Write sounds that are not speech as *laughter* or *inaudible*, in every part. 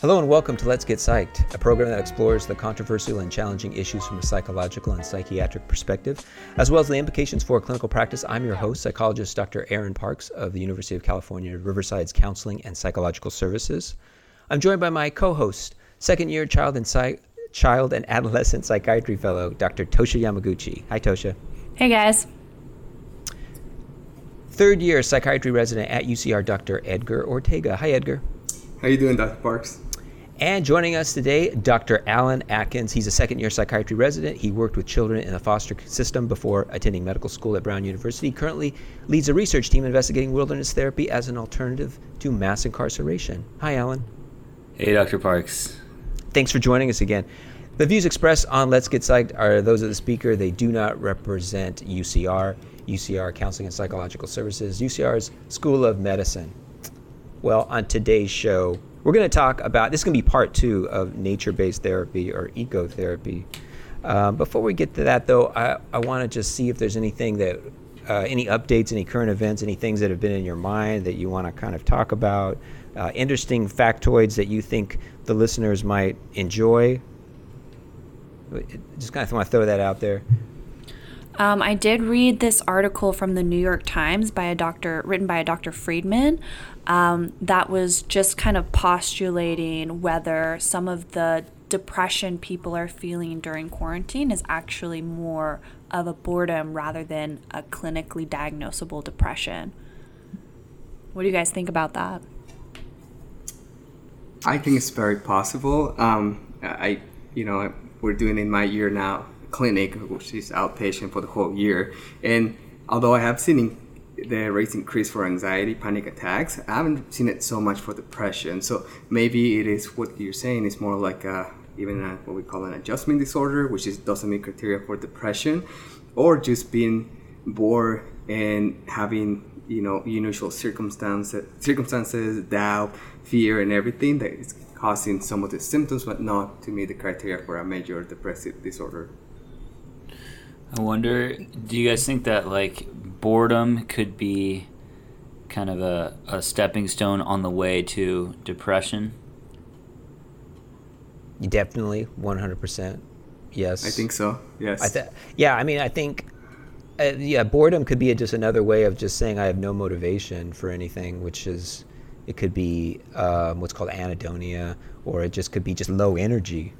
Hello and welcome to Let's Get Psyched, a program that explores the controversial and challenging issues from a psychological and psychiatric perspective, as well as the implications for clinical practice. I'm your host, psychologist Dr. Aaron Parks of the University of California, Riverside's Counseling and Psychological Services. I'm joined by my co-host, second year child and psych- child and adolescent psychiatry fellow, Dr. Tosha Yamaguchi. Hi, Tosha. Hey, guys. Third year psychiatry resident at UCR, Dr. Edgar Ortega. Hi, Edgar. How you doing, Dr. Parks? And joining us today, Dr. Alan Atkins. He's a second year psychiatry resident. He worked with children in the foster system before attending medical school at Brown University. He currently leads a research team investigating wilderness therapy as an alternative to mass incarceration. Hi, Alan. Hey, Dr. Parks. Thanks for joining us again. The views expressed on Let's Get Psyched are those of the speaker. They do not represent UCR, UCR Counseling and Psychological Services, UCR's School of Medicine. Well, on today's show, we're going to talk about this is going to be part two of nature based therapy or ecotherapy. Um, before we get to that, though, I, I want to just see if there's anything that, uh, any updates, any current events, any things that have been in your mind that you want to kind of talk about, uh, interesting factoids that you think the listeners might enjoy. Just kind of want to throw that out there. Um, I did read this article from the New York Times by a doctor, written by a Dr. Friedman, um, that was just kind of postulating whether some of the depression people are feeling during quarantine is actually more of a boredom rather than a clinically diagnosable depression. What do you guys think about that? I think it's very possible. Um, I, you know, we're doing in my year now clinic, which is outpatient for the whole year, and although I have seen the rates increase for anxiety, panic attacks, I haven't seen it so much for depression. So maybe it is what you're saying is more like a, even a, what we call an adjustment disorder, which is doesn't meet criteria for depression, or just being bored and having you know unusual circumstances, circumstances, doubt, fear, and everything that is causing some of the symptoms, but not to meet the criteria for a major depressive disorder. I wonder, do you guys think that like boredom could be kind of a, a stepping stone on the way to depression? Definitely, 100%. Yes. I think so. Yes. I th- yeah, I mean, I think uh, yeah, boredom could be just another way of just saying I have no motivation for anything, which is it could be um, what's called anhedonia, or it just could be just low energy.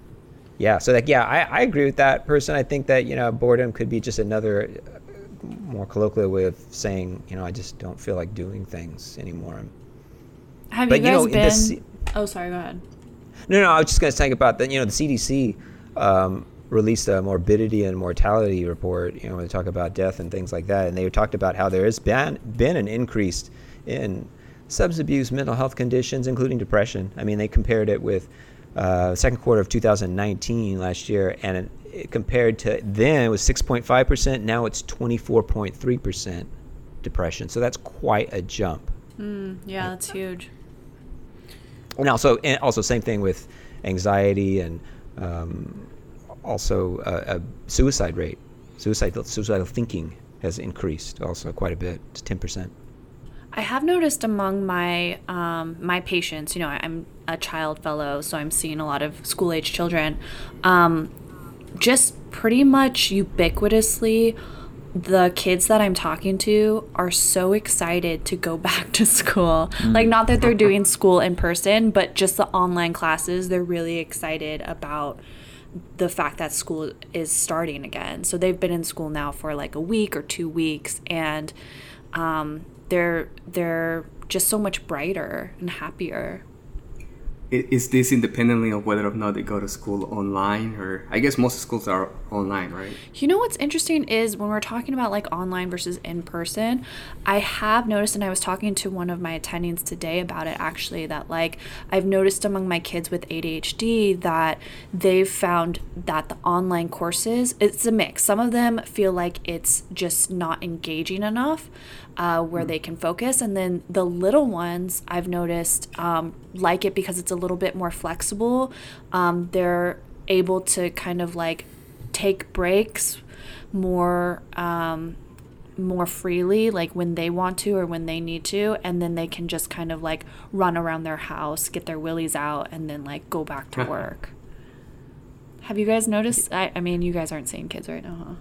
Yeah, so like yeah, I, I agree with that person. I think that you know boredom could be just another uh, more colloquial way of saying you know I just don't feel like doing things anymore. Have but, you guys you know, been? oh, sorry. Go ahead. No, no, I was just going to talk about that. You know, the CDC um, released a morbidity and mortality report. You know, when they talk about death and things like that, and they talked about how there has been been an increase in substance abuse, mental health conditions, including depression. I mean, they compared it with uh, second quarter of 2019 last year, and it, it compared to then it was 6.5 percent. Now it's 24.3 percent depression. So that's quite a jump. Mm, yeah, that's huge. And also, and also, same thing with anxiety and um, also uh, a suicide rate. Suicide, suicidal thinking has increased also quite a bit, to 10 percent. I have noticed among my um, my patients, you know, I'm a child fellow, so I'm seeing a lot of school age children. Um, just pretty much ubiquitously, the kids that I'm talking to are so excited to go *laughs* back to school. Mm. Like, not that they're doing school in person, but just the online classes, they're really excited about the fact that school is starting again. So they've been in school now for like a week or two weeks, and um, they're they're just so much brighter and happier. Is this independently of whether or not they go to school online or i guess most schools are online right you know what's interesting is when we're talking about like online versus in person i have noticed and i was talking to one of my attendings today about it actually that like i've noticed among my kids with adhd that they've found that the online courses it's a mix some of them feel like it's just not engaging enough uh, where they can focus. And then the little ones, I've noticed, um, like it because it's a little bit more flexible. Um, they're able to kind of like take breaks more um, more freely, like when they want to or when they need to, and then they can just kind of like run around their house, get their willies out, and then like go back to work. Have you guys noticed? I, I mean, you guys aren't seeing kids right now, huh?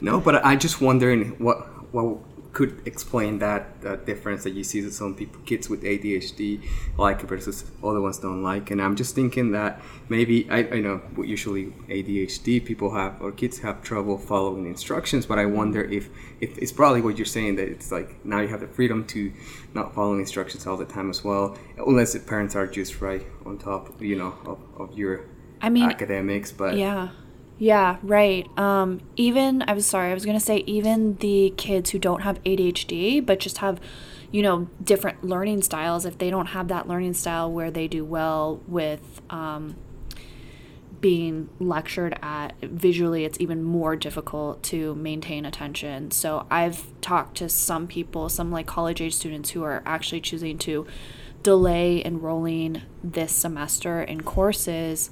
No, but I just wondering what what could explain that uh, difference that you see that some people kids with ADHD like versus other ones don't like. And I'm just thinking that maybe I, I know usually ADHD people have or kids have trouble following instructions, but I wonder if if it's probably what you're saying that it's like now you have the freedom to not follow instructions all the time as well, unless the parents are just right on top, you know, of, of your I mean, academics. But Yeah. Yeah, right. Um, even I was sorry, I was gonna say even the kids who don't have ADHD but just have, you know, different learning styles. If they don't have that learning style where they do well with um, being lectured at visually, it's even more difficult to maintain attention. So I've talked to some people, some like college age students who are actually choosing to delay enrolling this semester in courses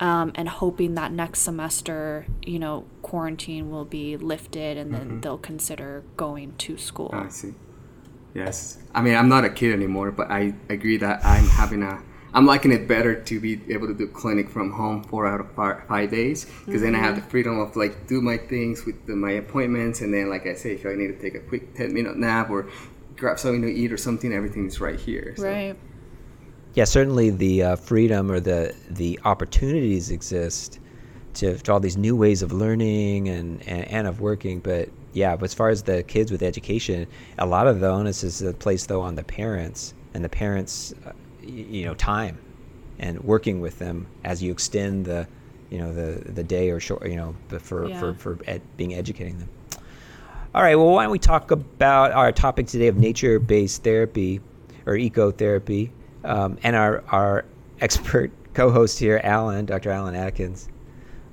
um, and hoping that next semester, you know, quarantine will be lifted and then they'll consider going to school. I see. Yes. I mean, I'm not a kid anymore, but I agree that I'm having a. I'm liking it better to be able to do clinic from home four out of five, days because then I have the freedom of like do my things with the, my appointments and then like I say if I need to take a quick 10 minute nap or grab something to eat or something everything's right here. So. Right. Yeah, certainly the uh, freedom or the the opportunities exist to, to all these new ways of learning and, and, and of working. But yeah, but as far as the kids with education, a lot of the onus is placed though on the parents and the parents, uh, you know, time and working with them as you extend the, you know, the the day or short, you know, for Yeah. for for ed, being educating them. All right. Well, why don't we talk about our topic today of nature-based therapy or ecotherapy, um, and our our expert *laughs* co-host here, Alan, Dr. Alan Atkins.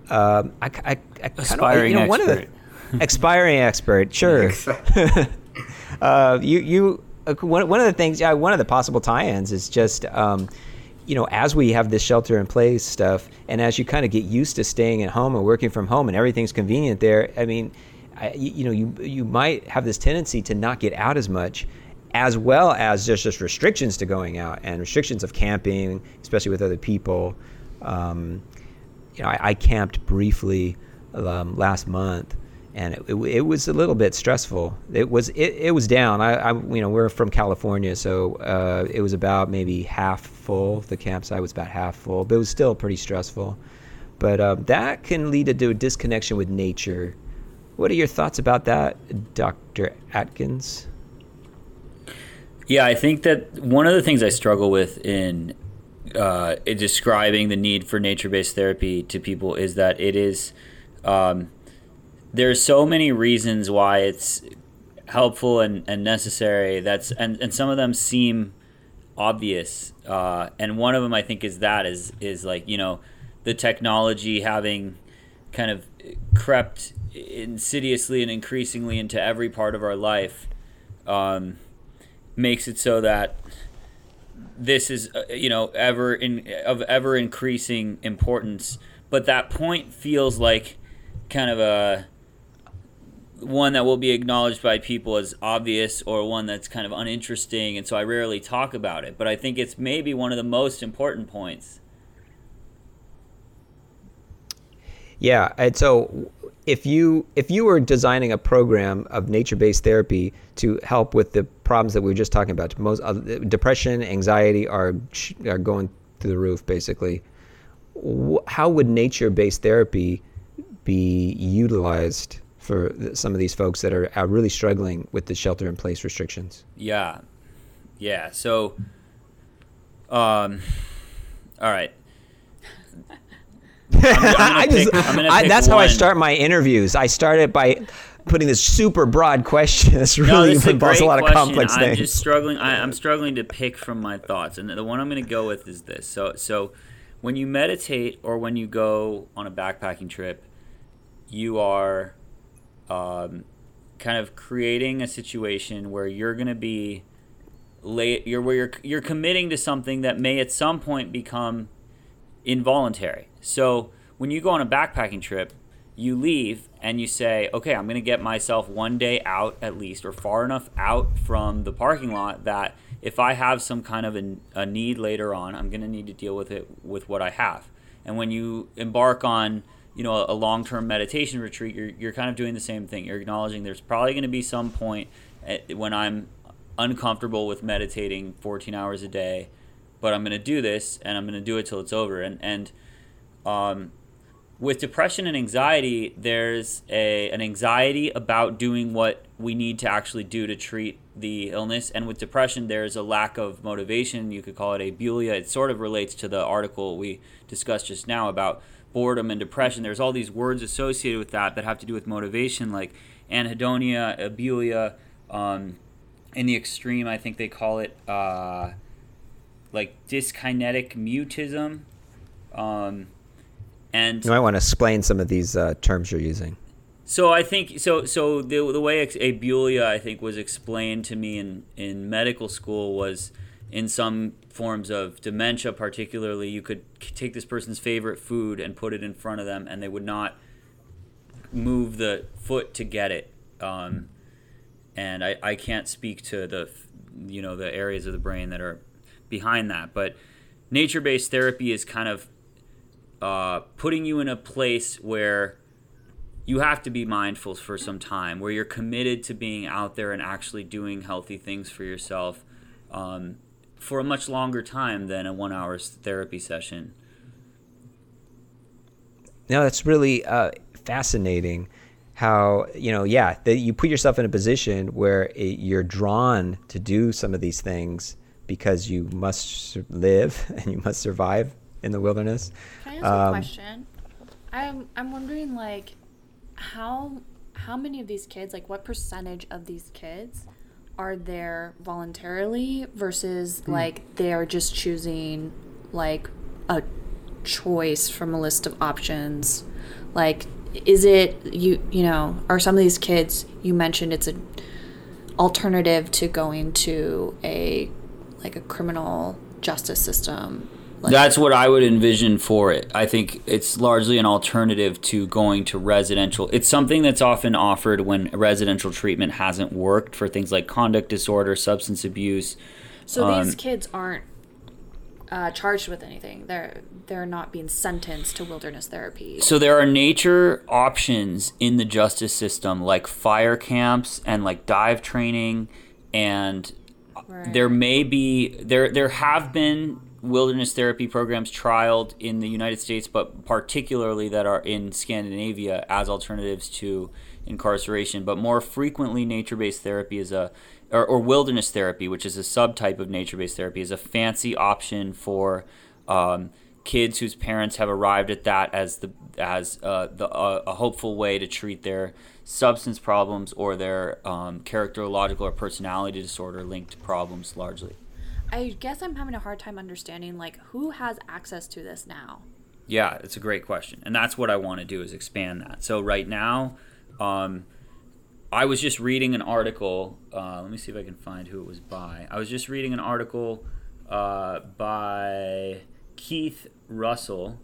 Um, I, I, I kind of, you know, one of the expert. *laughs* expiring expert, sure. *laughs* uh, you you uh, one, one of the things, yeah, one of the possible tie-ins is just. Um, you know, as we have this shelter in place stuff, and as you kind of get used to staying at home and working from home, and everything's convenient there, I mean, I, you, you know, you you might have this tendency to not get out as much, as well as just just restrictions to going out and restrictions of camping, especially with other people. Um, you know, I, I camped briefly um, last month, and it, it, it was a little bit stressful. It was it, it was down. I, I you know we're from California, so uh, it was about maybe half full. The campsite was about half full, but it was still pretty stressful. But uh, that can lead to a disconnection with nature. What are your thoughts about that, Dr. Atkins? Yeah, I think that one of the things I struggle with in, uh, in describing the need for nature-based therapy to people is that it is um, there's so many reasons why it's helpful and, and necessary. That's and, and some of them seem obvious, uh, and one of them I think is that is is like you know the technology having kind of crept insidiously and increasingly into every part of our life. Um, makes it so that this is uh, you know ever in of ever increasing importance. But that point feels like kind of a one that will be acknowledged by people as obvious or one that's kind of uninteresting and so I rarely talk about it. But I think it's maybe one of the most important points. Yeah, and so if you if you were designing a program of nature-based therapy to help with the problems that we were just talking about, most uh, depression, anxiety are are going through the roof basically. Wh- How would nature-based therapy be utilized for some of these folks that are, are really struggling with the shelter-in-place restrictions? Yeah. Yeah. So, um, all right. I just, pick- I'm I, that's how I start my interviews. I start it by putting this super broad question. *laughs* This No, really this is a involves great a lot of question. complex I'm things. just struggling. I, I'm struggling to pick from my thoughts, and the one I'm going to go with is this. So, so when you meditate or when you go on a backpacking trip, you are um, kind of creating a situation where you're going to be late. You're where you're you're committing to something that may at some point become involuntary. So when you go on a backpacking trip, you leave and you say, okay, I'm going to get myself one day out at least, or far enough out from the parking lot that if I have some kind of a, a need later on, I'm going to need to deal with it with what I have. And when you embark on, you know, a long-term meditation retreat, you're, you're kind of doing the same thing. You're acknowledging there's probably going to be some point at, when I'm uncomfortable with meditating 14 hours a day, but I'm going to do this and I'm going to do it till it's over. And, and, um, with depression and anxiety, there's a an anxiety about doing what we need to actually do to treat the illness, and with depression, there's a lack of motivation. You could call it abulia. It sort of relates to the article we discussed just now about boredom and depression. There's all these words associated with that that have to do with motivation, like anhedonia, abulia. Um, in the extreme, I think they call it uh, like dyskinetic mutism. Um, and You might want to explain some of these uh, terms you're using. so I think so. So the the way abulia I think was explained to me in in medical school was in some forms of dementia, particularly. You could take this person's favorite food and put it in front of them, and they would not move the foot to get it. Um, and I, I can't speak to the you know the areas of the brain that are behind that, but nature-based therapy is kind of uh, putting you in a place where you have to be mindful for some time, where you're committed to being out there and actually doing healthy things for yourself um, for a much longer time than a one hour therapy session. No, that's really uh, fascinating. How you know, yeah, that you put yourself in a position where it, you're drawn to do some of these things because you must live *laughs* and you must survive in the wilderness. Can I ask Um, a question? I'm I'm wondering like how how many of these kids, like what percentage of these kids are there voluntarily versus like they are just choosing like a choice from a list of options? Like is it you you know, are some of these kids you mentioned it's a alternative to going to a like a criminal justice system? Like, That's what I would envision for it. I think it's largely an alternative to going to residential. It's something that's often offered when residential treatment hasn't worked for things like conduct disorder, substance abuse. So Um, these kids aren't uh, charged with anything. They're they're not being sentenced to wilderness therapy. So there are nature options in the justice system, like fire camps and like dive training, and Right. there may be there there have been wilderness therapy programs trialed in the United States, but particularly that are in Scandinavia as alternatives to incarceration. But more frequently, nature-based therapy is a or, or wilderness therapy, which is a subtype of nature-based therapy, is a fancy option for um, kids whose parents have arrived at that as the as uh, the uh, a hopeful way to treat their substance problems or their um, characterological or personality disorder linked problems largely. I guess I'm having a hard time understanding like who has access to this now. Yeah, it's a great question, and that's what I want to do is expand that. So right now, um, I was just reading an article. Uh, let me see if I can find who it was by. I was just reading an article uh, by Keith Russell.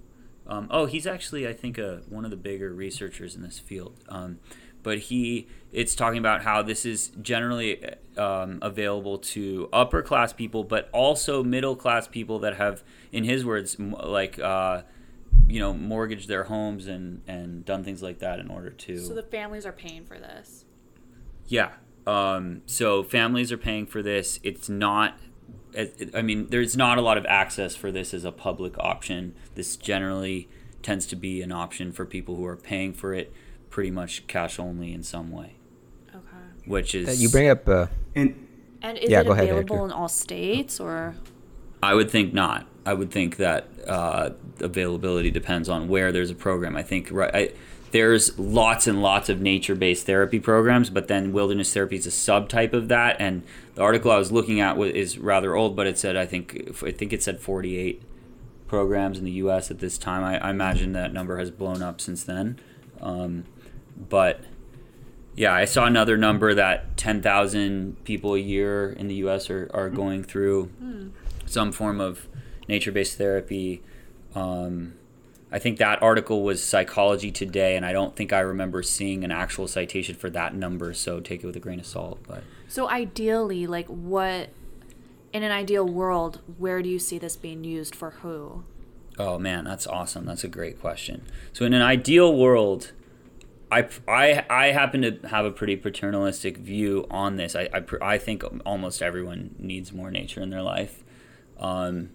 Um, oh, he's actually I think a, one of the bigger researchers in this field. Um, but he it's talking about how this is generally um, available to upper class people, but also middle class people that have, in his words, m- like uh, you know, mortgaged their homes and and done things like that in order to. So the families are paying for this. Yeah. Um, so families are paying for this. It's not. I mean, there's not a lot of access for this as a public option. This generally tends to be an option for people who are paying for it, pretty much cash only in some way, Okay. which Uh, is You bring up. Uh, And And is Yeah, it go ahead, available Hector. in all states or? I would think not. I would think that uh, availability depends on where there's a program. I think right. I, there's lots and lots of nature-based therapy programs, but then wilderness therapy is a subtype of that. And the article I was looking at wa- is rather old, but it said I think I think it said 48 programs in the U.S. at this time. I, I imagine that number has blown up since then. Um, but yeah, I saw another number that 10,000 people a year in the U.S. are, are going through some form of nature-based therapy. Um, I think that article was Psychology Today, and I don't think I remember seeing an actual citation for that number. So take it with a grain of salt. But So ideally, like what in an ideal world, where do you see this being used for who? oh man, that's awesome. That's a great question. So in an ideal world, I, I, I happen to have a pretty paternalistic view on this. I, I, I think almost everyone needs more nature in their life. Um,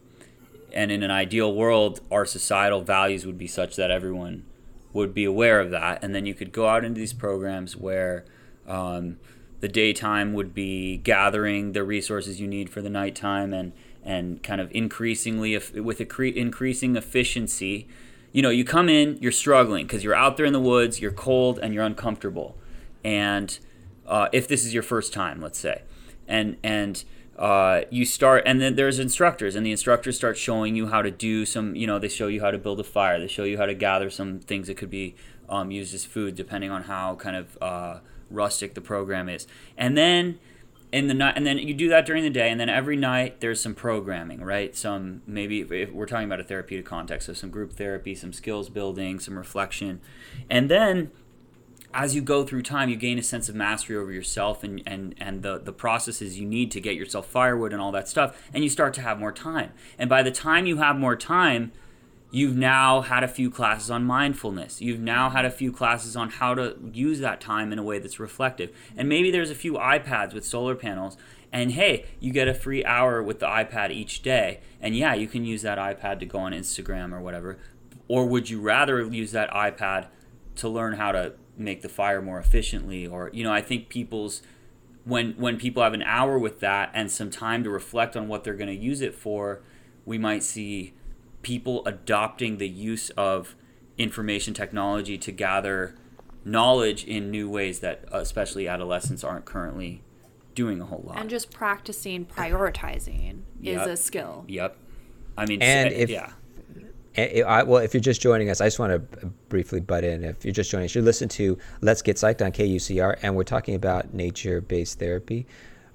and in an ideal world, our societal values would be such that everyone would be aware of that. And then you could go out into these programs where um, the daytime would be gathering the resources you need for the nighttime and, and kind of increasingly, with increasing efficiency, you know, you come in, you're struggling because you're out there in the woods, you're cold, and you're uncomfortable. And uh, if this is your first time, let's say, and and uh, you start, and then there's instructors, and the instructors start showing you how to do some, you know, they show you how to build a fire, they show you how to gather some things that could be um, used as food, depending on how kind of uh, rustic the program is, and then in the night and then you do that during the day and then every night there's some programming right? Some maybe if we're talking about a therapeutic context so some group therapy some skills building some reflection. And then as you go through time you gain a sense of mastery over yourself and and and the the processes you need to get yourself firewood and all that stuff and you start to have more time. And by the time you have more time You've now had a few classes on mindfulness. You've now had a few classes on how to use that time in a way that's reflective. And maybe there's a few iPads with solar panels. And hey, you get a free hour with the iPad each day. And yeah, you can use that iPad to go on Instagram or whatever. Or would you rather use that iPad to learn how to make the fire more efficiently? Or, you know, I think people's when when people have an hour with that and some time to reflect on what they're going to use it for, we might see people adopting the use of information technology to gather knowledge in new ways that uh, especially adolescents aren't currently doing a whole lot. And just practicing prioritizing yep. is a skill. Yep. I mean, and eh, if, yeah. I, well, if you're just joining us, I just want to briefly butt in. If you're just joining us, you listen to Let's Get Psyched on KUCR, and we're talking about nature based therapy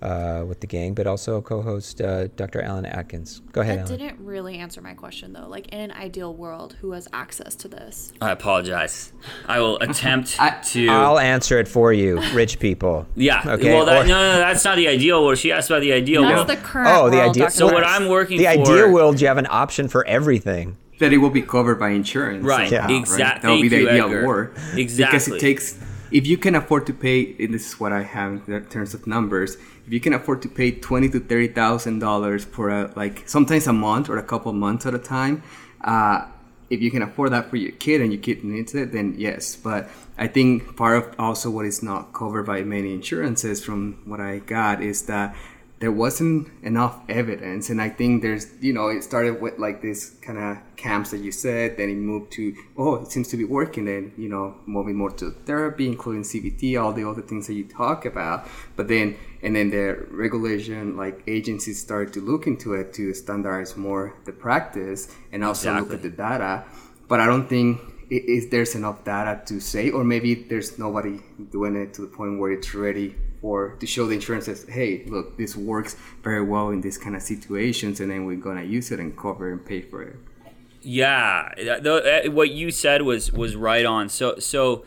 uh, with the gang, but also co-host uh, Dr. Alan Atkins. Go ahead. That Alan. didn't really answer my question though. Like in an ideal world, who has access to this? I apologize. I will *laughs* attempt I, to. I'll answer it for you, rich people. Yeah. Okay. Well, that, or, no, no, that's not the ideal world. She asked about the ideal that's world. That's the current. Oh, the ideal. So what I'm working the for. The ideal world, you have an option for everything. That it will be covered by insurance. Right. Yeah. Exactly. Right? That will be the ideal world. Exactly. Because it takes if you can afford to pay, and this is what I have in terms of numbers, if you can afford to pay twenty to thirty thousand dollars for a like sometimes a month or a couple months at a time, uh, if you can afford that for your kid and your kid needs it, then yes. But I think part of also what is not covered by many insurances, from what I got, is that there wasn't enough evidence and i think there's you know it started with like this kind of camps that you said then it moved to oh it seems to be working and you know moving more to therapy including cbt all the other things that you talk about but then and then the regulation like agencies start to look into it to standardize more the practice and also exactly. look at the data but i don't think if there's enough data to say or maybe there's nobody doing it to the point where it's ready or to show the insurance says, hey, look, this works very well in these kind of situations, and then we're gonna use it and cover and pay for it. Yeah, what you said was was right on. So so.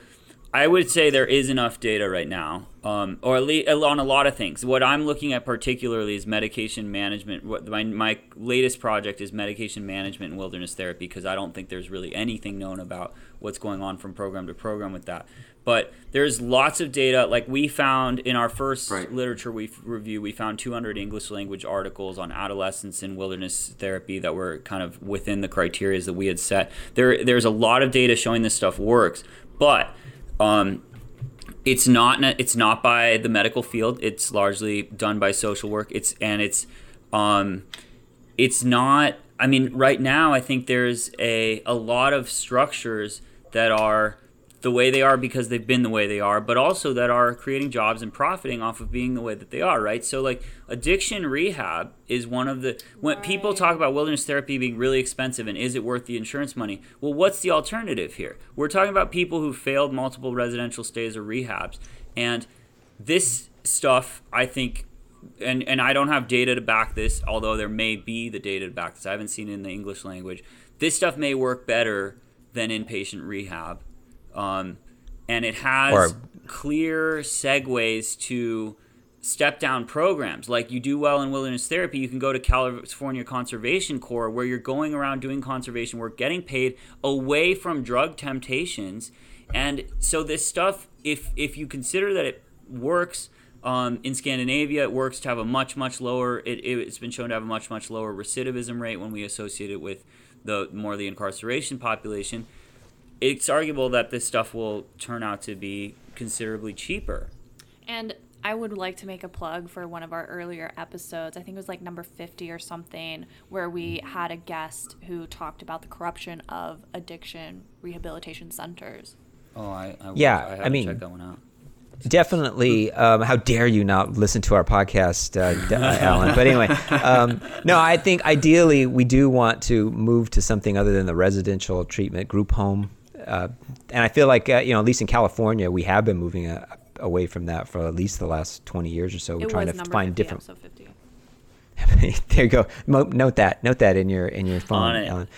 I would say there is enough data right now, um, or at least on a lot of things. What I'm looking at particularly is medication management. What my, my latest project is medication management and wilderness therapy because I don't think there's really anything known about what's going on from program to program with that. But there's lots of data. Like we found in our first right. literature we review, we found 200 English language articles on adolescence and wilderness therapy that were kind of within the criteria that we had set. There, there's a lot of data showing this stuff works, but um, it's not it's not by the medical field. It's largely done by social work. It's and it's um, it's not. I mean, right now I think there's a a lot of structures that are the way they are because they've been the way they are, but also that are creating jobs and profiting off of being the way that they are, right? So like addiction rehab is one of the when right. people talk about wilderness therapy being really expensive and is it worth the insurance money? Well, what's the alternative here? We're talking about people who failed multiple residential stays or rehabs. And this stuff, I think and and I don't have data to back this, although there may be the data to back this. I haven't seen it in the English language. This stuff may work better than inpatient rehab, um, and it has Or- clear segues to step down programs. Like you do well in wilderness therapy, you can go to California Conservation Corps where you're going around doing conservation work, getting paid away from drug temptations. And so this stuff, if if you consider that it works um, in Scandinavia, it works to have a much much lower. It, it's been shown to have a much much lower recidivism rate when we associate it with the more the incarceration population. It's arguable that this stuff will turn out to be considerably cheaper. And I would like to make a plug for one of our earlier episodes. I think it was like number 50 or something, where we had a guest who talked about the corruption of addiction rehabilitation centers. Oh, I, I Yeah, I, I haven't mean- checked that one out. Definitely. Um, how dare you not listen to our podcast, uh, *laughs* uh, Alan? But anyway, um, no, I think ideally we do want to move to something other than the residential treatment group home. Uh, and I feel like, uh, you know, at least in California, we have been moving uh, away from that for at least the last 20 years or so. We're it trying to find 50, different. Episode *laughs* 50. there you go. Mo- note that. Note that in your in your phone. Um,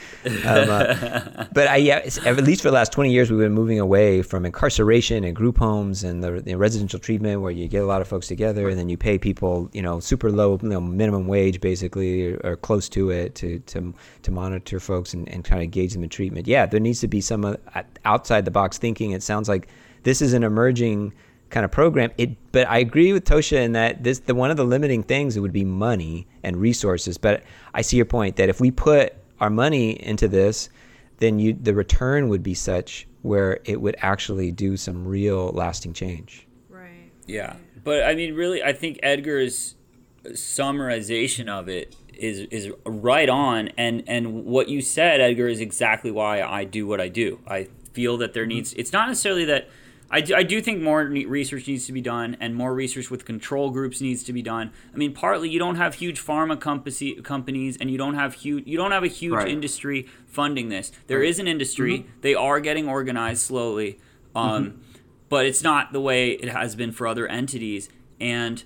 uh, *laughs* but I, yeah, at least for the last twenty years, we've been moving away from incarceration and group homes and the, the residential treatment, where you get a lot of folks together and then you pay people, you know, super low, you know, minimum wage, basically, or, or close to it, to to to monitor folks and, and kind of gauge them in treatment. Yeah, there needs to be some uh, outside the box thinking. It sounds like this is an emerging kind of program. It, but I agree with Tosha in that this the one of the limiting things would be money and resources. But I see your point that if we put our money into this, then you the return would be such where it would actually do some real lasting change. Right. Yeah, but I mean, really, I think Edgar's summarization of it is is right on, and and what you said, Edgar, is exactly why I do what I do. I feel that there mm-hmm. needs. It's not necessarily that. I do, I do think more research needs to be done, and more research with control groups needs to be done. I mean, partly you don't have huge pharma company, companies, and you don't have huge you don't have a huge Right. industry funding this. There is an industry; they are getting organized slowly, um, but it's not the way it has been for other entities. And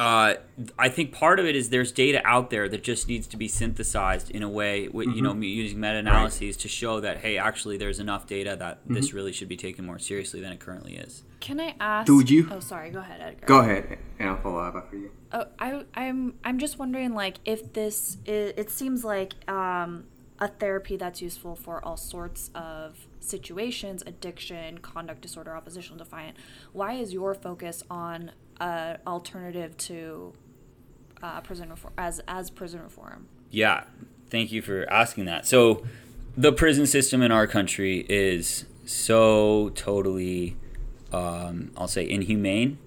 uh, I think part of it is there's data out there that just needs to be synthesized in a way, with, you know, using meta-analyses to show that hey, actually, there's enough data that this really should be taken more seriously than it currently is. Can I ask? Dude, you- Oh, sorry. Go ahead, Edgar. Go ahead, and I'll follow up after you. Oh, I, I'm, I'm just wondering, like, if this, it, it seems like um, a therapy that's useful for all sorts of situations, addiction, conduct disorder, oppositional defiant. Why is your focus on uh, alternative to uh, prison reform as as prison reform? Yeah, thank you for asking that. So, the prison system in our country is so totally, um, I'll say, inhumane,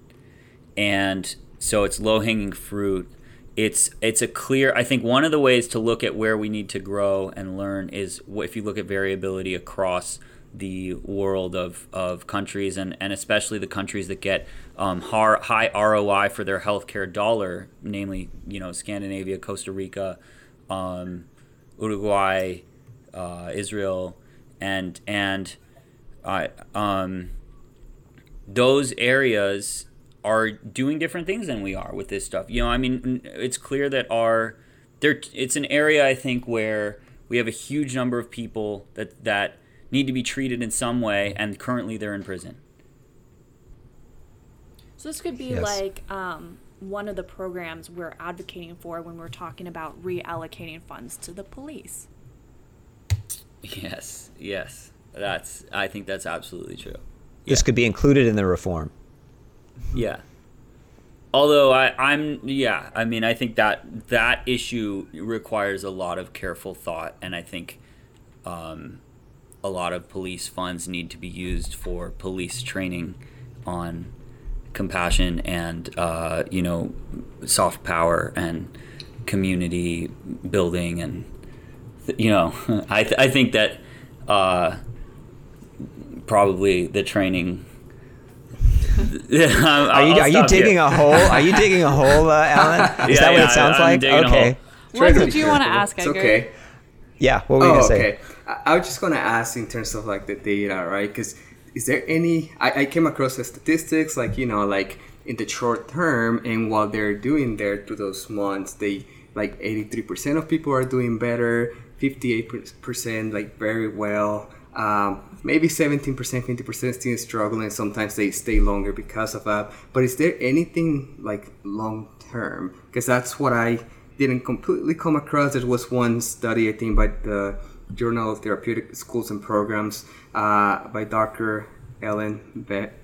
and so it's low hanging fruit. It's it's a clear. I think one of the ways to look at where we need to grow and learn is if you look at variability across the world of, of countries and, and especially the countries that get um, high ROI for their healthcare dollar, namely you know Scandinavia, Costa Rica, um, Uruguay, uh, Israel, and and I um, those areas are doing different things than we are with this stuff. You know, I mean, it's clear that our there it's an area I think where we have a huge number of people that that need to be treated in some way, and currently they're in prison. So this could be Yes. like um, one of the programs we're advocating for when we're talking about reallocating funds to the police. Yes, yes, that's I think that's absolutely true. This Yeah. could be included in the reform. Yeah. Although I, I'm yeah, I mean I think that that issue requires a lot of careful thought, and I think um, a lot of police funds need to be used for police training on compassion and uh, you know soft power and community building and th- you know *laughs* I, th- I think that uh, probably the training *laughs* Are you, are you digging a hole? Are you digging a hole, uh, *laughs* Alan? Is Yeah, that what yeah, it sounds I'm like? Okay. What Try did you wanna careful. ask, It's Edgar? okay. Yeah. What were you Oh, gonna say? okay. I, I was just gonna ask in terms of like the data, right? Because is there any? I, I came across the statistics, like you know, like in the short term, and while they're doing there through those months, they like 83% of people are doing better. 58% like very well. Um, maybe 17%, 50% still struggling. Sometimes they stay longer because of that. But is there anything like long term? Because that's what I didn't completely come across. There was one study, I think, by the Journal of Therapeutic Schools and Programs uh, by Dr. Ellen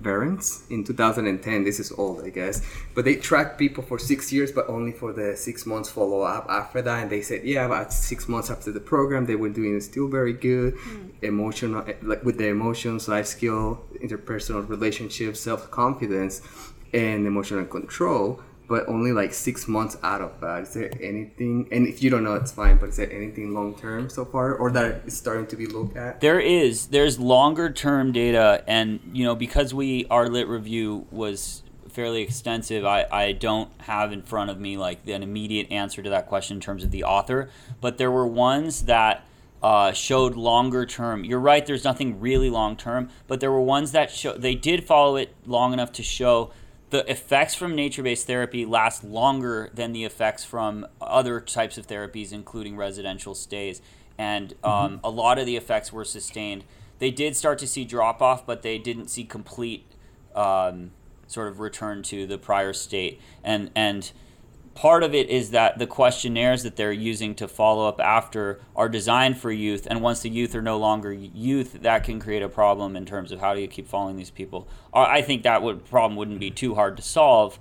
Behrens in 2010. This is old, I guess. But they tracked people for six years, but only for the six months follow up after that. And they said, yeah, about six months after the program, they were doing still very good, mm. emotional, like with the emotions, life skill, interpersonal relationships, self confidence, and emotional control but only like six months out of that. Is there anything? And if you don't know, it's fine. But is there anything long term so far, or that is starting to be looked at? There is. There's longer term data, and you know because we our lit review was fairly extensive. I, I don't have in front of me like an immediate answer to that question in terms of the author, but there were ones that. Uh, showed longer term. You're right. There's nothing really long term, but there were ones that show they did follow it long enough to show the effects from nature based therapy last longer than the effects from other types of therapies, including residential stays. And um, mm-hmm. a lot of the effects were sustained. They did start to see drop off, but they didn't see complete um, sort of return to the prior state. And, and part of it is that the questionnaires that they're using to follow up after are designed for youth and once the youth are no longer youth that can create a problem in terms of how do you keep following these people. I think that would problem wouldn't be too hard to solve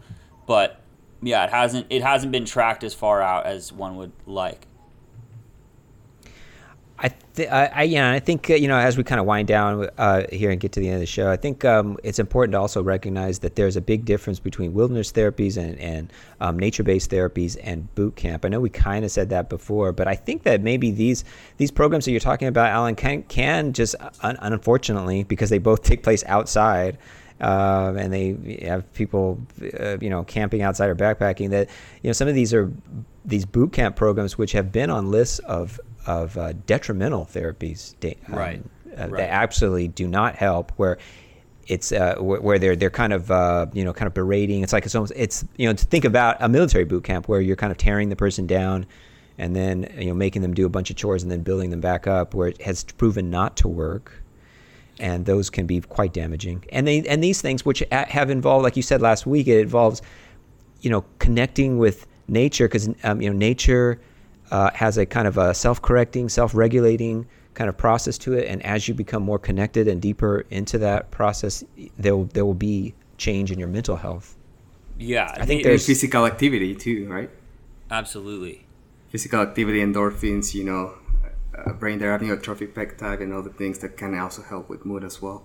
but yeah it hasn't it hasn't been tracked as far out as one would like I, th- I, I, yeah, I think uh, you know as we kind of wind down uh, here and get to the end of the show, I think um, it's important to also recognize that there's a big difference between wilderness therapies and, and um, nature-based therapies and boot camp. I know we kind of said that before, but I think that maybe these these programs that you're talking about, Alan, can can just un- unfortunately because they both *laughs* take place outside. Uh, and they have people, uh, you know, camping outside or backpacking. That you know, some of these are these boot camp programs which have been on lists of of uh, detrimental therapies um, right. Uh, right. that absolutely do not help. Where it's uh, where they're they're kind of uh, you know kind of berating. It's like it's almost it's you know to think about a military boot camp where you're kind of tearing the person down, and then you know making them do a bunch of chores and then building them back up, where it has proven not to work. And those can be quite damaging. And they and these things, which have involved, like you said last week, it involves, you know, connecting with nature because um, you know nature uh, has a kind of a self-correcting, self-regulating kind of process to it, and as you become more connected and deeper into that process, there will, there will be change in your mental health. Yeah, I think there's physical activity too, right? Absolutely. Physical activity, endorphins, you know, uh, brain amyotrophic peptide, and other things that can also help with mood as well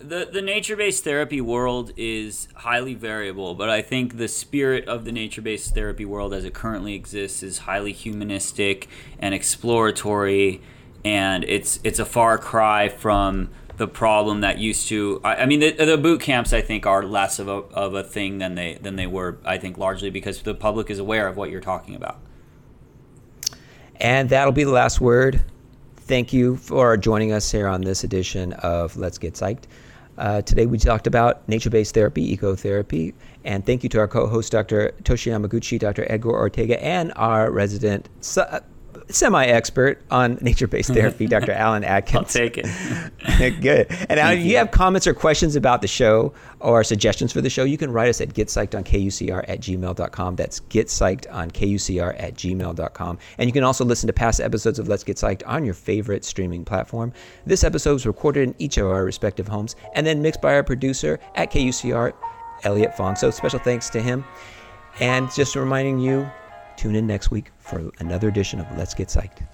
the the nature based therapy world is highly variable, but I think the spirit of the nature based therapy world as it currently exists is highly humanistic and exploratory, and it's it's a far cry from the problem that used to. I, I mean, the, the, boot camps I think are less of a of a thing than they than they were. I think largely because the public is aware of what you're talking about. And that'll be the last word. Thank you for joining us here on this edition of Let's Get Psyched. Uh, today we talked about nature-based therapy, ecotherapy, and thank you to our co-host, Dr. Tosha Yamaguchi, Dr. Edgar Ortega, and our resident semi-expert on *laughs* nature-based therapy, *laughs* Dr. Alan Atkins. I'll take it. *laughs* Good. And now, if you have comments or questions about the show or suggestions for the show, you can write us at getpsyched on KUCR at gmail.com. That's getpsyched on KUCR at gmail.com. And you can also listen to past episodes of Let's Get Psyched on your favorite streaming platform. This episode was recorded in each of our respective homes and then mixed by our producer at KUCR, Elliot Fong. So special thanks to him. And just reminding you, tune in next week for another edition of Let's Get Psyched.